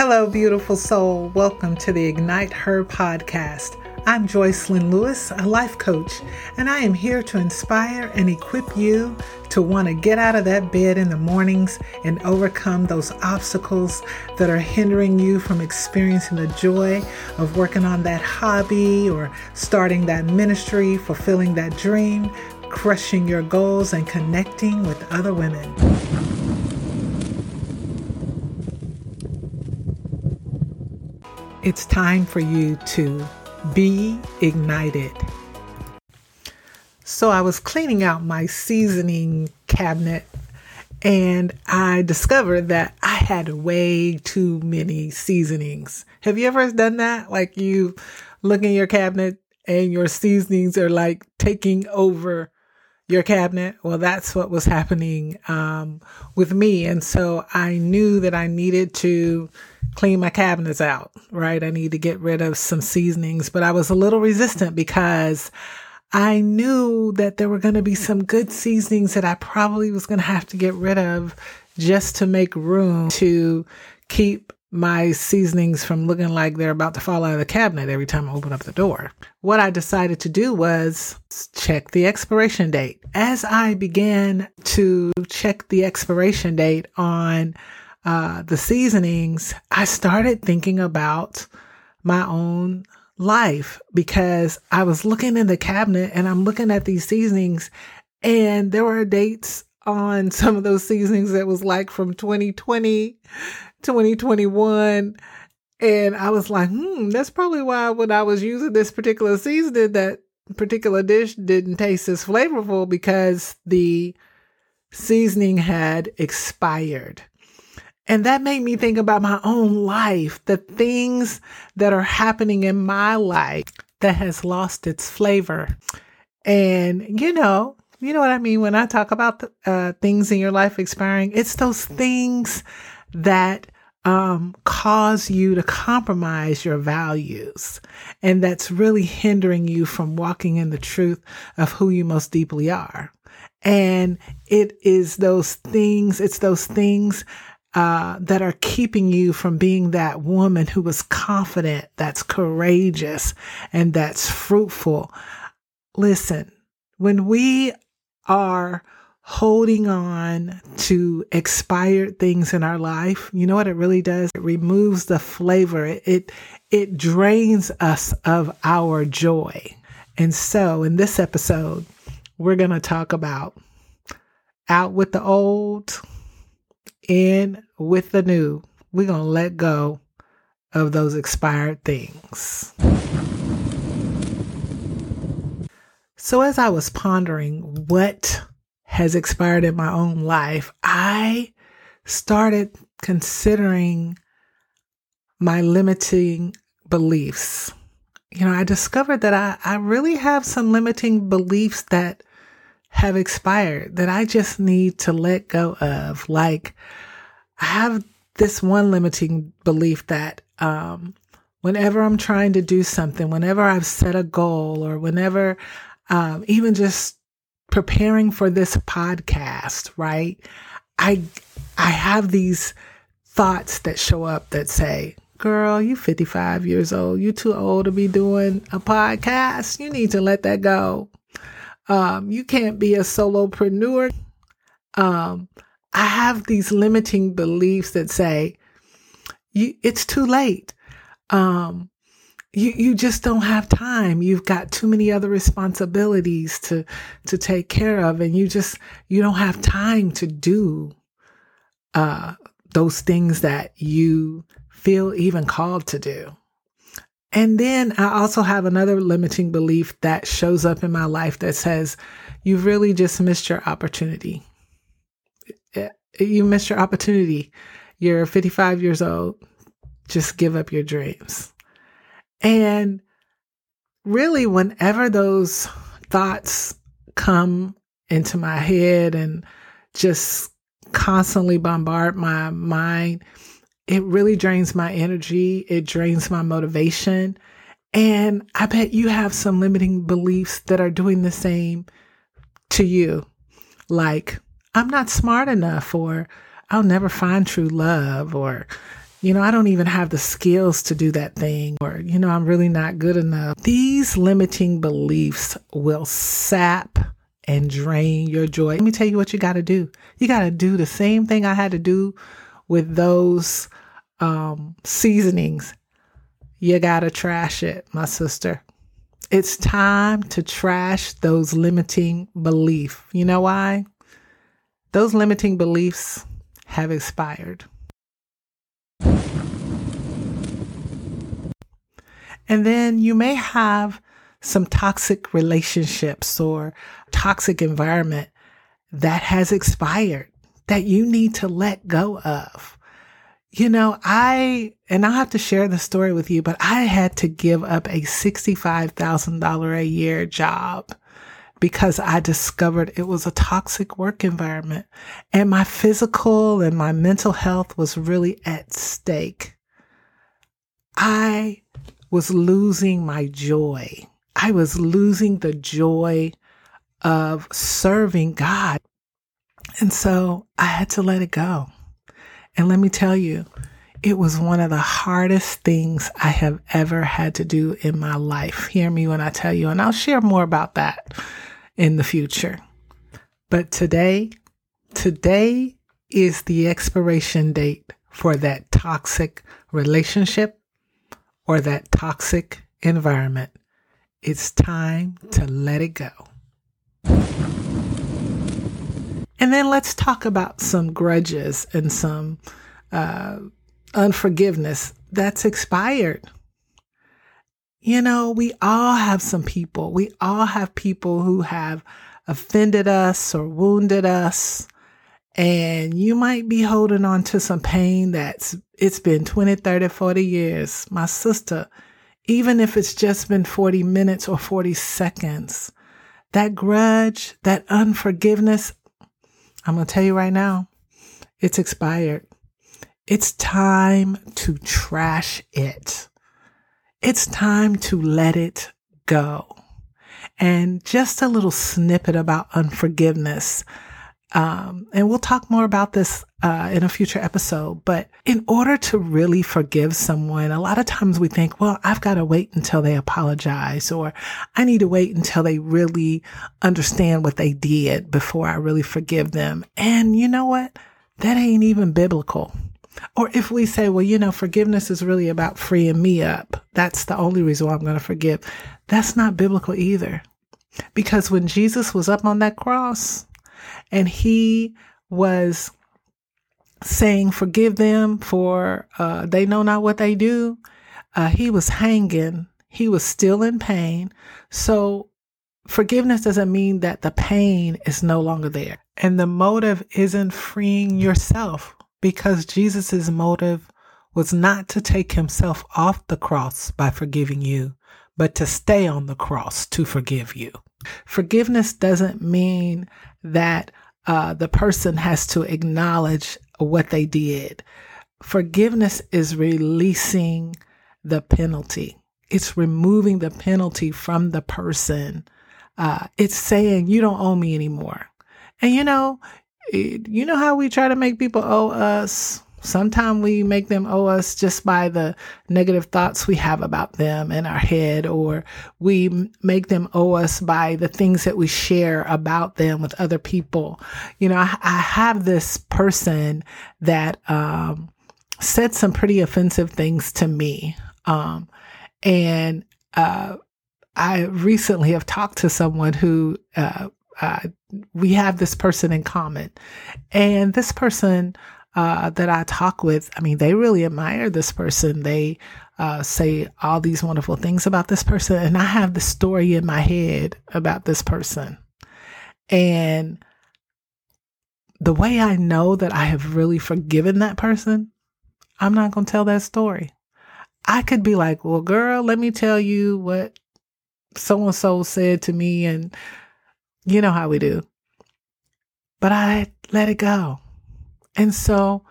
Hello, beautiful soul. Welcome to the Ignite Her podcast. I'm Joycelyn Lewis, a life coach, and I am here to inspire and equip you to want to get out of that bed in the mornings and overcome those obstacles that are hindering you from experiencing the joy of working on that hobby or starting that ministry, fulfilling that dream, crushing your goals, and connecting with other women. It's time for you to be ignited. So, I was cleaning out my seasoning cabinet and I discovered that I had way too many seasonings. Have you ever done that? Like you look in your cabinet and your seasonings are like taking over your cabinet. Well, that's what was happening um, with me. And so I knew that I needed to clean my cabinets out, right? I need to get rid of some seasonings, but I was a little resistant because I knew that there were going to be some good seasonings that I probably was going to have to get rid of just to make room to keep my seasonings from looking like they're about to fall out of the cabinet every time I open up the door. What I decided to do was check the expiration date. As I began to check the expiration date on uh, the seasonings, I started thinking about my own life because I was looking in the cabinet and I'm looking at these seasonings and there were dates on some of those seasonings that was like from 2020 2021. And I was like, hmm, that's probably why when I was using this particular seasoning, that particular dish didn't taste as flavorful because the seasoning had expired. And that made me think about my own life, the things that are happening in my life that has lost its flavor. And, you know, you know what I mean when I talk about the, uh, things in your life expiring? It's those things that um, cause you to compromise your values. And that's really hindering you from walking in the truth of who you most deeply are. And it is those things, it's those things uh, that are keeping you from being that woman who is confident, that's courageous, and that's fruitful. Listen, when we are holding on to expired things in our life, you know what it really does? It removes the flavor. It, it, it drains us of our joy. And so in this episode, we're going to talk about out with the old, in with the new. We're going to let go of those expired things. So as I was pondering what has expired in my own life, I started considering my limiting beliefs. You know, I discovered that I, I really have some limiting beliefs that have expired that I just need to let go of. Like, I have this one limiting belief that um, whenever I'm trying to do something, whenever I've set a goal, or whenever um, even just preparing for this podcast, right? I I have these thoughts that show up that say, "Girl, you 55 years old. You too old to be doing a podcast. You need to let that go. Um, you can't be a solopreneur." Um, I have these limiting beliefs that say, you, "It's too late." Um, you you just don't have time you've got too many other responsibilities to to take care of and you just you don't have time to do uh those things that you feel even called to do and then I also have another limiting belief that shows up in my life that says you've really just missed your opportunity. Eh, eh, you missed your opportunity. You're 55 years old. Just give up your dreams. And really, whenever those thoughts come into my head and just constantly bombard my mind, it really drains my energy. It drains my motivation. And I bet you have some limiting beliefs that are doing the same to you. Like, I'm not smart enough, or I'll never find true love, or you know, I don't even have the skills to do that thing, or, you know, I'm really not good enough. These limiting beliefs will sap and drain your joy. Let me tell you what you got to do. You got to do the same thing I had to do with those um, seasonings. You got to trash it, my sister. It's time to trash those limiting beliefs. You know why? Those limiting beliefs have expired. And then you may have some toxic relationships or toxic environment that has expired that you need to let go of. You know, I, and I have to share the story with you, but I had to give up a $65,000 a year job because I discovered it was a toxic work environment and my physical and my mental health was really at stake. I was losing my joy. I was losing the joy of serving God. And so I had to let it go. And let me tell you, it was one of the hardest things I have ever had to do in my life. Hear me when I tell you, and I'll share more about that in the future. But today, today is the expiration date for that toxic relationship or that toxic environment. It's time to let it go. And then let's talk about some grudges and some uh, unforgiveness that's expired. You know, we all have some people, we all have people who have offended us or wounded us. And you might be holding on to some pain that's, it's been 20, 30, 40 years. My sister, even if it's just been 40 minutes or 40 seconds, that grudge, that unforgiveness, I'm going to tell you right now, it's expired. It's time to trash it. It's time to let it go. And just a little snippet about unforgiveness. Um, and we'll talk more about this uh, in a future episode. But in order to really forgive someone, a lot of times we think, well, I've got to wait until they apologize, or I need to wait until they really understand what they did before I really forgive them. And you know what? That ain't even biblical. Or if we say, well, you know, forgiveness is really about freeing me up. That's the only reason why I'm going to forgive. That's not biblical either. Because when Jesus was up on that cross and he was saying, forgive them for uh, they know not what they do, uh, he was hanging. He was still in pain. So forgiveness doesn't mean that the pain is no longer there. And the motive isn't freeing yourself because Jesus' motive was not to take himself off the cross by forgiving you, but to stay on the cross to forgive you. Forgiveness doesn't mean that uh, the person has to acknowledge what they did. Forgiveness is releasing the penalty. It's removing the penalty from the person. Uh, it's saying, you don't owe me anymore. And you know, you know how we try to make people owe us? Sometimes we make them owe us just by the negative thoughts we have about them in our head, or we make them owe us by the things that we share about them with other people. You know, I, I have this person that um, said some pretty offensive things to me. Um, and uh, I recently have talked to someone who uh, uh, we have this person in common. And this person uh, that I talk with, I mean, they really admire this person. They uh, say all these wonderful things about this person. And I have the story in my head about this person. And the way I know that I have really forgiven that person, I'm not going to tell that story. I could be like, well, girl, let me tell you what so and so said to me. And you know how we do. But I let it go. And so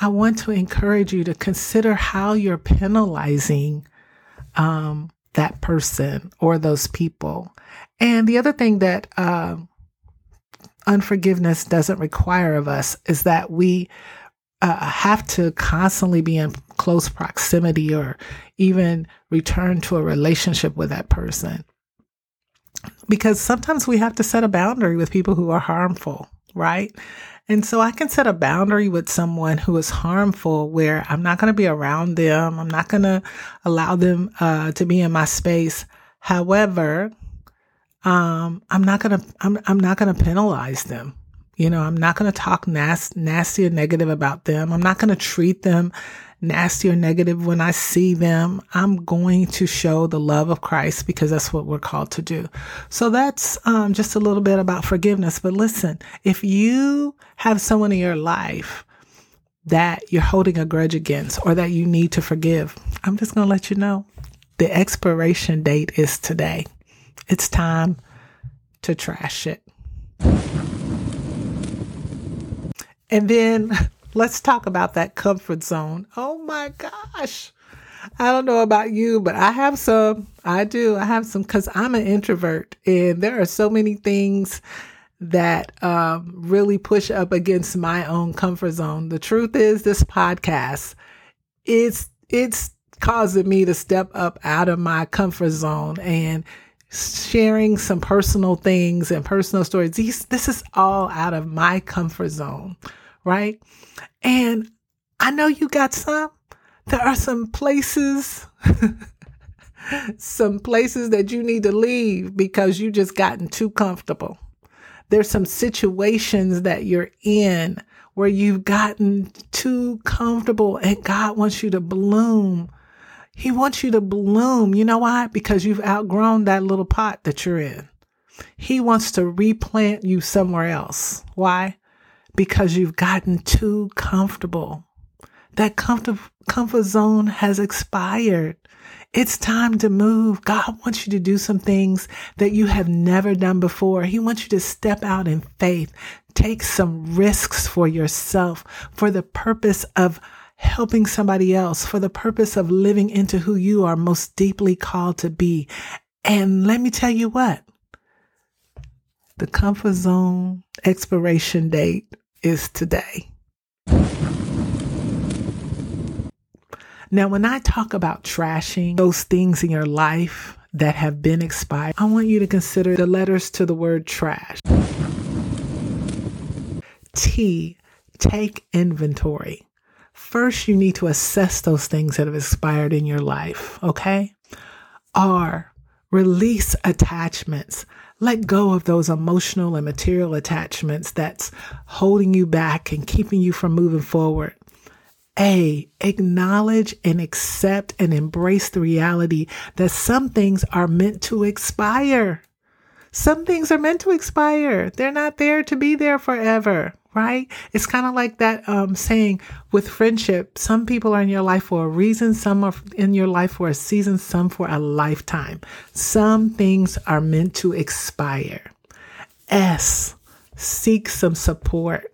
I want to encourage you to consider how you're penalizing um, that person or those people. And the other thing that uh, unforgiveness doesn't require of us is that we uh, have to constantly be in close proximity or even return to a relationship with that person. Because sometimes we have to set a boundary with people who are harmful, right? And so I can set a boundary with someone who is harmful where I'm not going to be around them. I'm not going to allow them uh, to be in my space. However, um, I'm not going to, I'm, I'm not going to penalize them. You know, I'm not going to talk nas- nasty or negative about them. I'm not going to treat them nasty or negative when I see them. I'm going to show the love of Christ because that's what we're called to do. So that's um, just a little bit about forgiveness. But listen, if you have someone in your life that you're holding a grudge against or that you need to forgive, I'm just going to let you know the expiration date is today. It's time to trash it. And then let's talk about that comfort zone. Oh my gosh. I don't know about you, but I have some. I do. I have some because I'm an introvert, and there are so many things that um, really push up against my own comfort zone. The truth is, this podcast, it's it's causing me to step up out of my comfort zone and sharing some personal things and personal stories. These, this is all out of my comfort zone right? And I know you got some. There are some places, some places that you need to leave because you just gotten too comfortable. There's some situations that you're in where you've gotten too comfortable and God wants you to bloom. He wants you to bloom. You know why? Because you've outgrown that little pot that you're in. He wants to replant you somewhere else. Why? Because you've gotten too comfortable. That comfort, comfort zone has expired. It's time to move. God wants you to do some things that you have never done before. He wants you to step out in faith, take some risks for yourself for the purpose of helping somebody else, for the purpose of living into who you are most deeply called to be. And let me tell you what, the comfort zone expiration date is today. Now, when I talk about trashing those things in your life that have been expired, I want you to consider the letters to the word trash. T, take inventory. First, you need to assess those things that have expired in your life, okay? R, release attachments. Let go of those emotional and material attachments that's holding you back and keeping you from moving forward. A, acknowledge and accept and embrace the reality that some things are meant to expire. Some things are meant to expire. They're not there to be there forever right? It's kind of like that um, saying with friendship some people are in your life for a reason, some are in your life for a season, some for a lifetime. Some things are meant to expire. S, seek some support.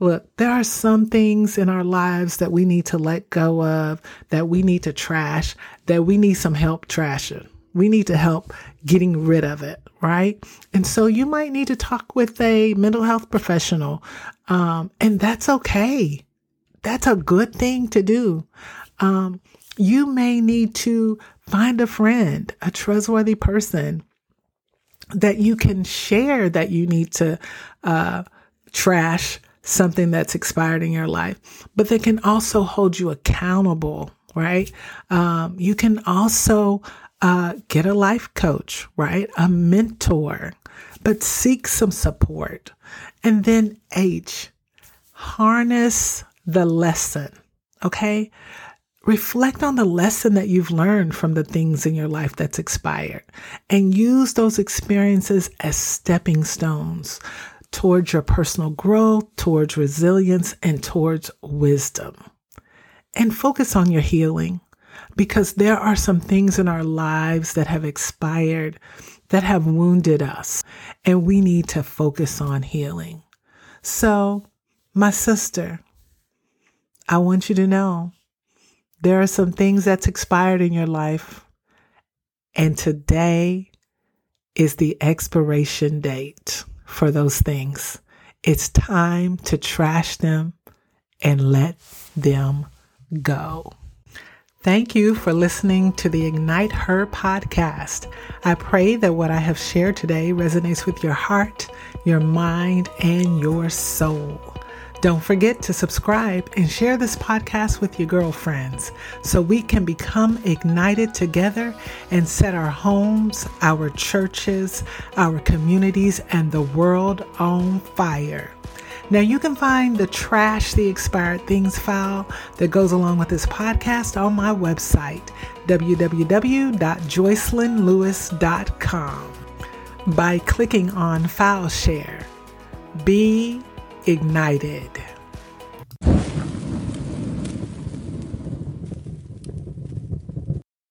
Look, there are some things in our lives that we need to let go of, that we need to trash, that we need some help trashing. We need to help getting rid of it, right? And so you might need to talk with a mental health professional, um, and that's okay. That's a good thing to do. Um, you may need to find a friend, a trustworthy person that you can share that you need to uh, trash something that's expired in your life, but they can also hold you accountable, right? Um, you can also uh, get a life coach, right? A mentor, but seek some support. And then H, harness the lesson, okay? Reflect on the lesson that you've learned from the things in your life that's expired and use those experiences as stepping stones towards your personal growth, towards resilience, and towards wisdom. And focus on your healing because there are some things in our lives that have expired that have wounded us, and we need to focus on healing. So, my sister, I want you to know there are some things that's expired in your life, and today is the expiration date for those things. It's time to trash them and let them go. Thank you for listening to the Ignite Her podcast. I pray that what I have shared today resonates with your heart, your mind, and your soul. Don't forget to subscribe and share this podcast with your girlfriends so we can become ignited together and set our homes, our churches, our communities, and the world on fire. Now, you can find the Trash the Expired Things file that goes along with this podcast on my website, www.joycelynlewis.com, by clicking on File Share. Be ignited.